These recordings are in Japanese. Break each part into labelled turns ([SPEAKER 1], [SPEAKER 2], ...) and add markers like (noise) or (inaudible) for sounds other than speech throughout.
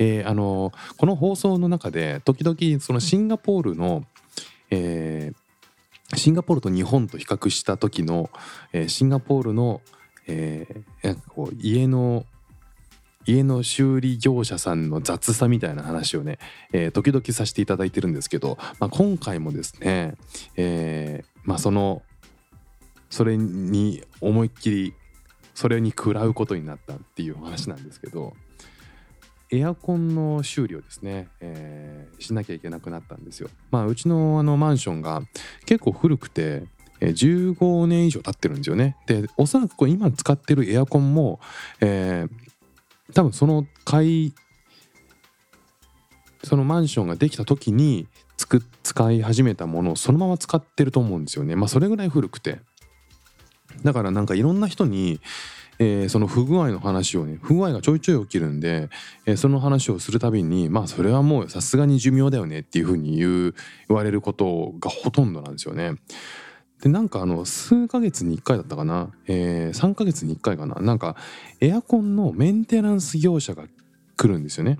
[SPEAKER 1] えーあのこの放送の中で時々そのシンガポールの、えーシンガポールと日本と比較した時の、えーシンガポールの、えなんかこう家の家の修理業者さんの雑さみたいな話をね、え時々させていただいてるんですけど、まあ、今回もですね、えまあ、そのそれに思いっきりそれに食らうことになったっていう話なんですけどエアコンの修理をですね、えーしなきゃいけなくなったんですよ。まあ、うちのあのマンションが結構古くてえ15年以上経ってるんですよね。でおそらくこれ今使ってるエアコンも、えー多分その買いそのマンションができた時につく使い始めたものをそのまま使ってると思うんですよね。まあそれぐらい古くて。だからなんかいろんな人に、えーその不具合の話をね不具合がちょいちょい起きるんで、えーその話をするたびにまあそれはもうさすがに寿命だよねっていうふうに言う言われることがほとんどなんですよね。でなんかあの数ヶ月に1回だったかな、えー3ヶ月に1回かななんかエアコンのメンテナンス業者が来るんですよね。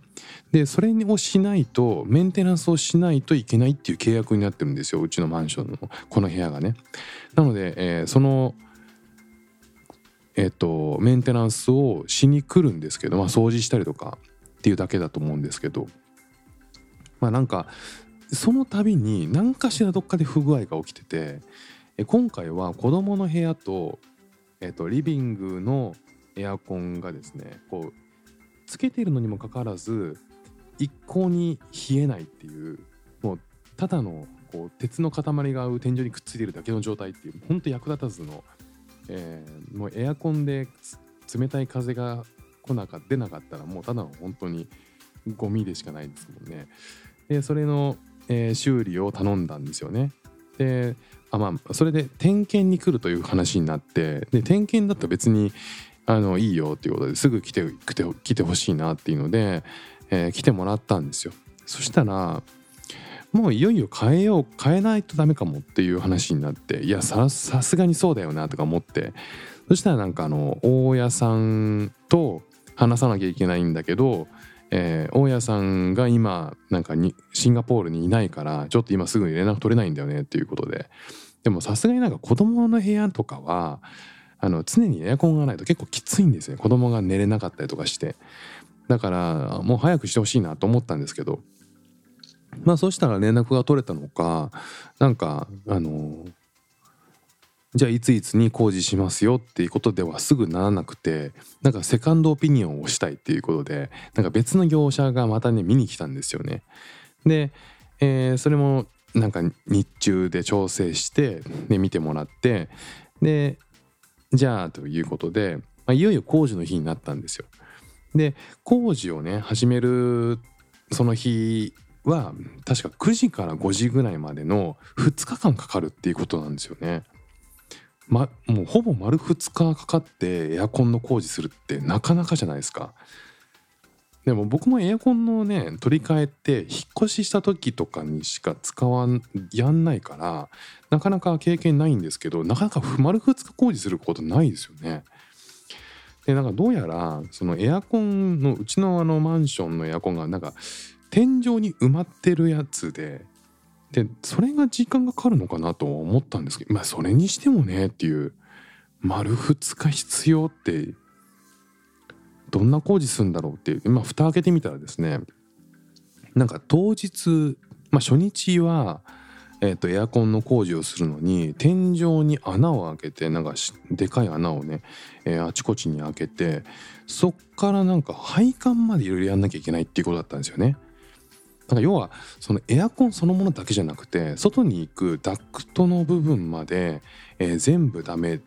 [SPEAKER 1] でそれをしないとメンテナンスをしないといけないっていう契約になってるんですようちのマンションのこの部屋がね。なので、えーそのえっ、とメンテナンスをしに来るんですけど、まあ、掃除したりとかっていうだけだと思うんですけどまあなんかその度に何かしらどっかで不具合が起きててえ今回は子供の部屋と,、えっとリビングのエアコンがですねこうつけているのにもかかわらず一向に冷えないっていうもうただのこう鉄の塊が天井にくっついてるだけの状態っていう本当役立たずの、えーもうエアコンで冷たい風が来なか出なかったらもうただの本当にゴミでしかないですもんね。でそれの、えー修理を頼んだんですよね。であまあそれで点検に来るという話になってで点検だと別にあのいいよっていうことですぐ来て来て来てほしいなっていうので、えー来てもらったんですよ。そしたらもういよいよ変えよう変えないとダメかもっていう話になっていやさすがにそうだよなとか思って。そしたらなんかあの大家さんと話さなきゃいけないんだけど、えー大家さんが今なんかにシンガポールにいないからちょっと今すぐに連絡取れないんだよねっていうことで。でもさすがになんか子供の部屋とかはあの常にエアコンがないと結構きついんですよ。子供が寝れなかったりとかして。だからもう早くしてほしいなと思ったんですけどまあそしたら連絡が取れたのかなんかあのじゃあいついつに工事しますよっていうことではすぐならなくてなんかセカンドオピニオンをしたいっていうことでなんか別の業者がまたね見に来たんですよね。で、えーそれもなんか日中で調整してで見てもらってでじゃあということで、まあ、いよいよ工事の日になったんですよ。で工事をね始めるその日は確か9時から5時ぐらいまでの2日間かかるっていうことなんですよね。ま、もうほぼ丸2日かかってエアコンの工事するってなかなかじゃないですか。でも僕もエアコンのね取り替えって引っ越しした時とかにしか使わんやんないからなかなか経験ないんですけどなかなか丸2日工事することないですよね。でなんかどうやらそのエアコンのうちのあのマンションのエアコンがなんか天井に埋まってるやつででそれが時間がかかるのかなと思ったんですけどまあそれにしてもねっていう丸2日必要ってどんな工事するんだろうっていうまあ蓋開けてみたらですねなんか当日、まあ、初日は、えー、とエアコンの工事をするのに天井に穴を開けてなんかでかい穴をね、えーあちこちに開けてそっからなんか配管までいろいろやんなきゃいけないっていうことだったんですよね。なんか要はそのエアコンそのものだけじゃなくて外に行くダクトの部分まで、えー全部ダメ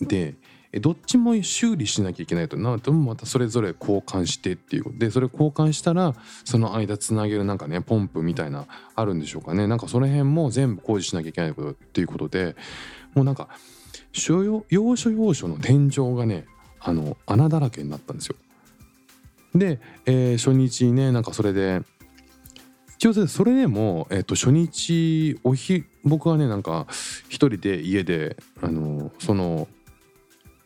[SPEAKER 1] で、どっちも修理しなきゃいけないと。なるとまたそれぞれ交換してっていう。でそれ交換したらその間つなげるなんかねポンプみたいなあるんでしょうかね。なんかその辺も全部工事しなきゃいけないことっていうことでもうなんか所要所要所の天井がねあの穴だらけになったんですよ。で、えー初日ねなんかそれで一応それでも、えっと初日おひ僕はねなんか一人で家であのその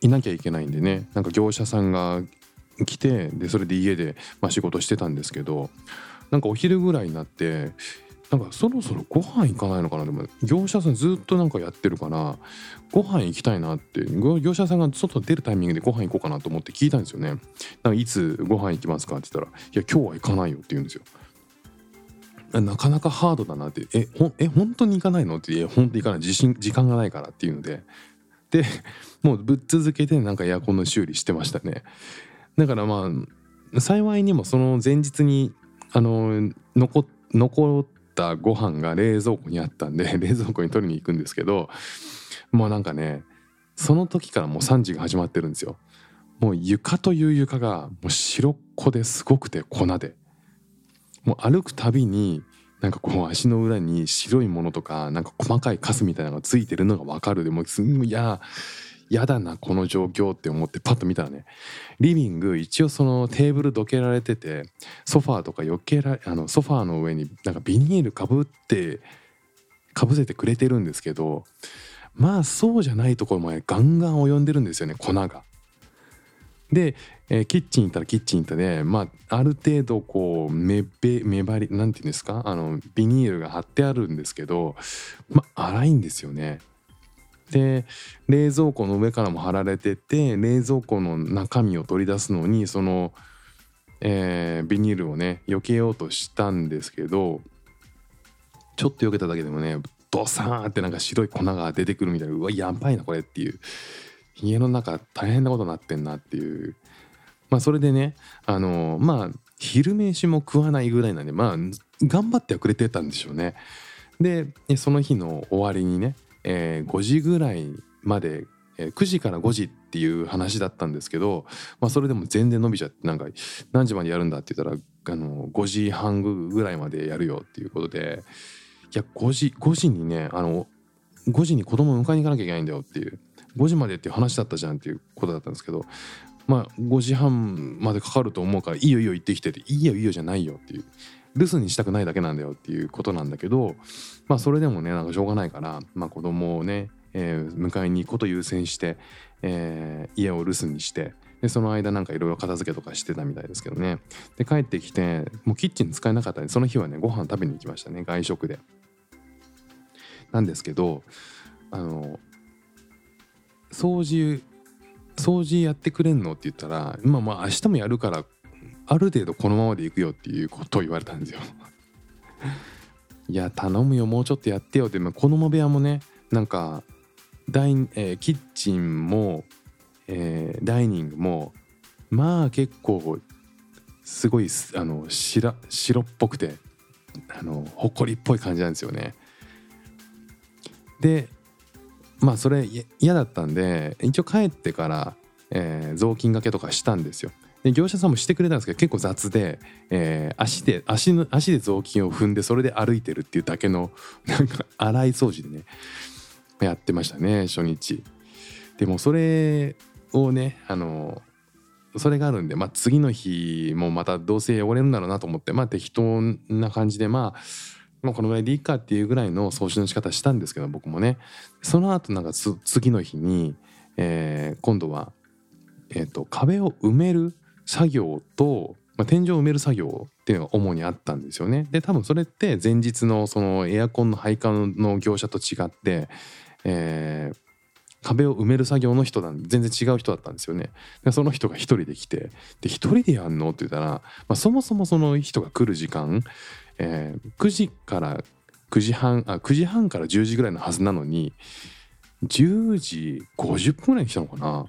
[SPEAKER 1] いなきゃいけないんでねなんか業者さんが来てでそれで家で、まあ、仕事してたんですけどなんかお昼ぐらいになってなんかそろそろご飯行かないのかなでも業者さんずっとなんかやってるからご飯行きたいなって業者さんが外出るタイミングでご飯行こうかなと思って聞いたんですよね。なんかいつご飯行きますかって言ったら「いや今日は行かないよ」って言うんですよ。なかなかハードだなって「えほえ本当に行かないの?」って「いや本当に行かない自信時間がないから」っていうのでで (laughs) もうぶっ続けてなんかエアコンの修理してましたね。だからまあ幸いにもその前日にあの残残ったご飯が冷蔵庫にあったんで (laughs) 冷蔵庫に取りに行くんですけどもうなんかねその時からもう3時が始まってるんですよ。もう床という床がもう白っこですごくて粉でもう歩くたびになんかこう足の裏に白いものとかなんか細かいカスみたいなのがついてるのが分かるでもうすんごいややだなこの状況って思ってパッと見たらねリビング一応そのテーブルどけられててソファーとか余計らあのソファーの上になんかビニールかぶってかぶせてくれてるんですけどまあそうじゃないところまでガンガン及んでるんですよね粉が。で、えーキッチン行ったらキッチン行ったで、まあ、ある程度こう目べ目張りなんていうんですか？あのビニールが貼ってあるんですけど、まあ、粗いんですよね。で冷蔵庫の上からも貼られてて冷蔵庫の中身を取り出すのにその、えービニールをね避けようとしたんですけどちょっと避けただけでもねドサーってなんか白い粉が出てくるみたいなうわやばいなこれっていう。家の中大変なことになってんなっていう。まあそれでねあのまあ昼飯も食わないぐらいなんでまあ頑張ってはくれてたんでしょうね。でその日の終わりにね、えー5時ぐらいまで、えー9時から5時っていう話だったんですけど、まあ、それでも全然伸びちゃってなんか何時までやるんだって言ったらあの5時半ぐらいまでやるよっていうことでいや5時 ,5 時にねあの5時に子供を迎えに行かなきゃいけないんだよっていう5時までっていう話だったじゃんっていうことだったんですけどまあ5時半までかかると思うからいいよいいよ行ってきてていいよいいよじゃないよっていう留守にしたくないだけなんだよっていうことなんだけどまあそれでもねなんかしょうがないから、まあ、子供をね、えー迎えに行くこと優先して、えー家を留守にしてでその間なんかいろいろ片付けとかしてたみたいですけどねで帰ってきてもうキッチン使えなかったんでその日はねご飯食べに行きましたね外食で。なんですけどあの掃除掃除やってくれんの？って言ったらまあまあ明日もやるからある程度このままでいくよっていうことを言われたんですよ。いや頼むよもうちょっとやってよって、まあ、子供部屋もねなんかダイ、えーキッチンも、えーダイニングもまあ結構すごいあの白白っぽくてあのほこりっぽい感じなんですよね。でまあそれ嫌だったんで一応帰ってから、えー雑巾がけとかしたんですよ。で業者さんもしてくれたんですけど結構雑で、えー足で足の足で雑巾を踏んでそれで歩いてるっていうだけの (laughs) なんか洗い掃除でねやってましたね初日。でもそれをねあのそれがあるんで、まあ、次の日もまたどうせ汚れるんだろうなと思ってまあ適当な感じでまあまあこのぐらいでいいかっていうぐらいの掃除の仕方したんですけど僕もねその後なんか次の日に、えー今度は、えー、と壁を埋める作業と、まあ、天井を埋める作業っていうのが主にあったんですよね。で多分それって前日のそのエアコンの配管の業者と違って、えー壁を埋める作業の人なんで全然違う人だったんですよね。でその人が一人で来てで一人でやんの？って言ったら、まあ、そもそもその人が来る時間、えー9時から9時半あ9時半から10時ぐらいのはずなのに10時50分ぐらいに来たのかな。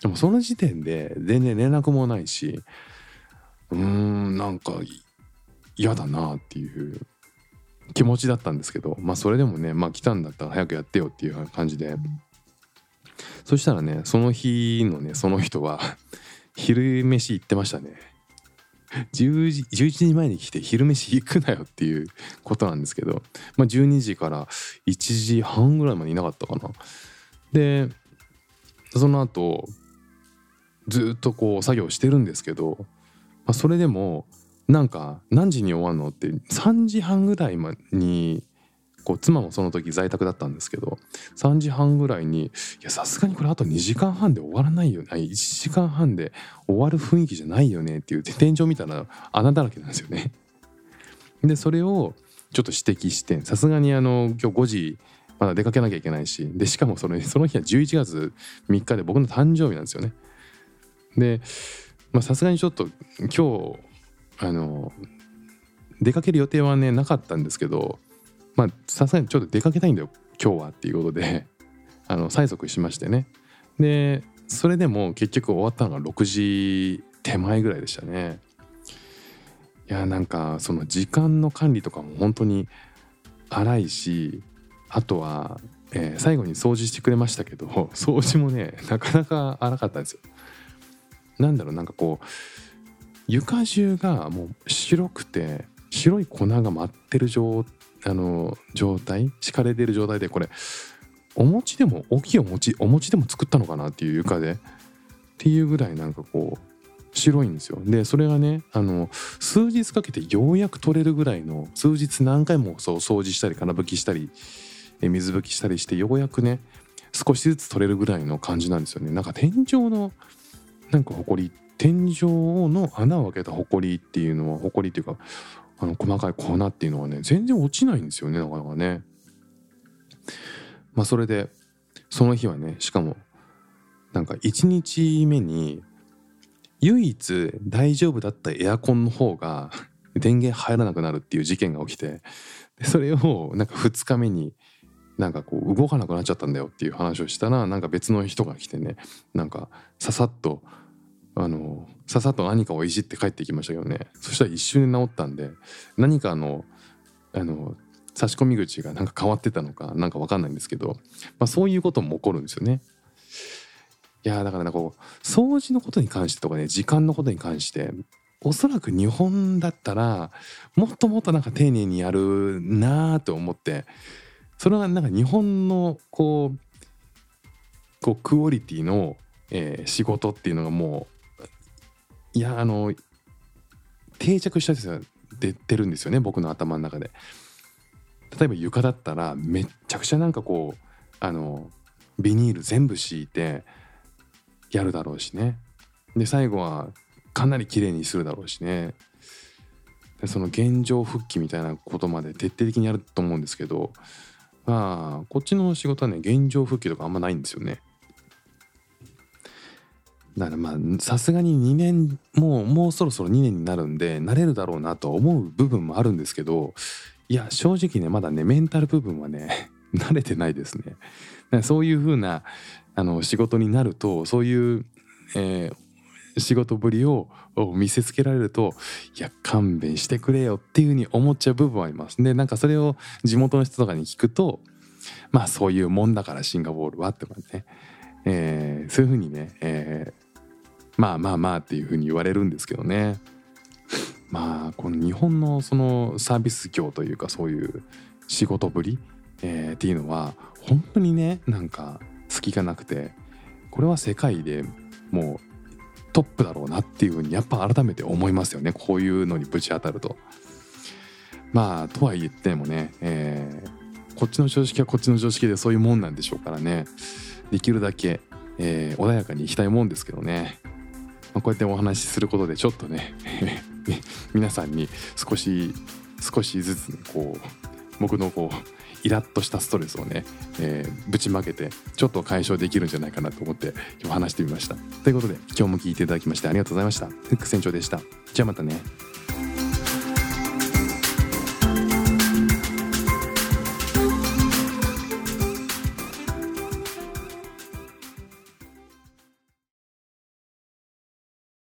[SPEAKER 1] でもその時点で全然連絡もないしうーんなんか嫌だなっていう気持ちだったんですけどまあそれでもねまあ来たんだったら早くやってよっていう感じで。そしたらねその日のねその人は昼飯行ってましたね。10時11時前に来て昼飯行くなよっていうことなんですけど、まあ、12時から1時半ぐらいまでいなかったかな。でその後ずっとこう作業してるんですけど、まあ、それでもなんか何時に終わるのって3時半ぐらいにこう妻もその時在宅だったんですけど3時半ぐらいにいやさすがにこれあと2時間半で終わらないよね1時間半で終わる雰囲気じゃないよねっていう天井見たら穴だらけなんですよね。(laughs) でそれをちょっと指摘してさすがにあの今日5時まだ出かけなきゃいけないしでしかもそのその日は11月3日で僕の誕生日なんですよね。でさすがにちょっと今日あの出かける予定はねなかったんですけどまあさすがにちょっと出かけたいんだよ今日はっていうことで (laughs) あの催促しましてね。でそれでも結局終わったのが6時手前ぐらいでしたね。いやなんかその時間の管理とかも本当に荒いしあとは、えー、最後に掃除してくれましたけど (laughs) 掃除もねなかなか荒かったんですよ。なんだろうなんかこう床中がもう白くて白い粉が舞ってる状あの状態？敷かれてる状態でこれお餅でも大きいお餅お餅でも作ったのかなっていう床で？っていうぐらいなんかこう白いんですよ。でそれがねあの数日かけてようやく取れるぐらいの数日何回もそう掃除したり金拭きしたり水拭きしたりしてようやくね少しずつ取れるぐらいの感じなんですよね。なんか天井のなんか埃天井の穴を開けた埃っていうのは埃っていうかあの細かい粉っていうのはね全然落ちないんですよねなかなかね。まあそれでその日はねしかもなんか1日目に唯一大丈夫だったエアコンの方が電源入らなくなるっていう事件が起きてそれをなんか2日目になんかこう動かなくなっちゃったんだよっていう話をしたらなんか別の人が来てねなんかささっとあのささっと何かをいじって帰ってきましたけどねそしたら一瞬で治ったんで何かあのあの差し込み口がなんか変わってたのかなんか分かんないんですけど、まあ、そういうことも起こるんですよね。いやだからこう掃除のことに関してとかね時間のことに関しておそらく日本だったらもっともっとなんか丁寧にやるなあと思ってそれがなんか日本のこうこうクオリティの、えー、仕事っていうのがもういやあの定着したやつが出てるんですよね僕の頭の中で。例えば床だったらめっちゃくちゃなんかこうあのビニール全部敷いてやるだろうしね。で最後はかなり綺麗にするだろうしね。でその現状復帰みたいなことまで徹底的にやると思うんですけどまあこっちの仕事はね現状復帰とかあんまないんですよね。だからまあさすがに2年もうもうそろそろ2年になるんで慣れるだろうなと思う部分もあるんですけどいや正直ねまだねメンタル部分はね (laughs) 慣れてないですね。そういう風なあの仕事になるとそういう、えー、仕事ぶりを見せつけられるといや勘弁してくれよっていう風に思っちゃう部分はあります。でなんかそれを地元の人とかに聞くとまあそういうもんだからシンガポールはってかね、えー、そういう風にね、えー、まあまあまあっていうふうに言われるんですけどね (laughs) まあこの日本のそのサービス業というかそういう仕事ぶり、えー、っていうのは本当にねなんか隙がなくてこれは世界でもうトップだろうなっていうふうにやっぱ改めて思いますよねこういうのにぶち当たると。まあとは言ってもね、えー、こっちの常識はこっちの常識でそういうもんなんでしょうからねできるだけ、えー、穏やかにいきたいもんですけどね。まあ、こうやってお話しすることでちょっとね (laughs) 皆さんに少し少しずつ、こう僕のこうイラッとしたストレスをね、えー、ぶちまけてちょっと解消できるんじゃないかなと思って今日話してみました。ということで今日も聞いていただきましてありがとうございました。フック船長でした。じゃあまたね。